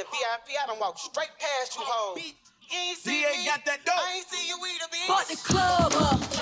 the VIP, I done walk straight past you, hoes. You ain't see me. got that dope. I ain't see you either, bitch. The club up.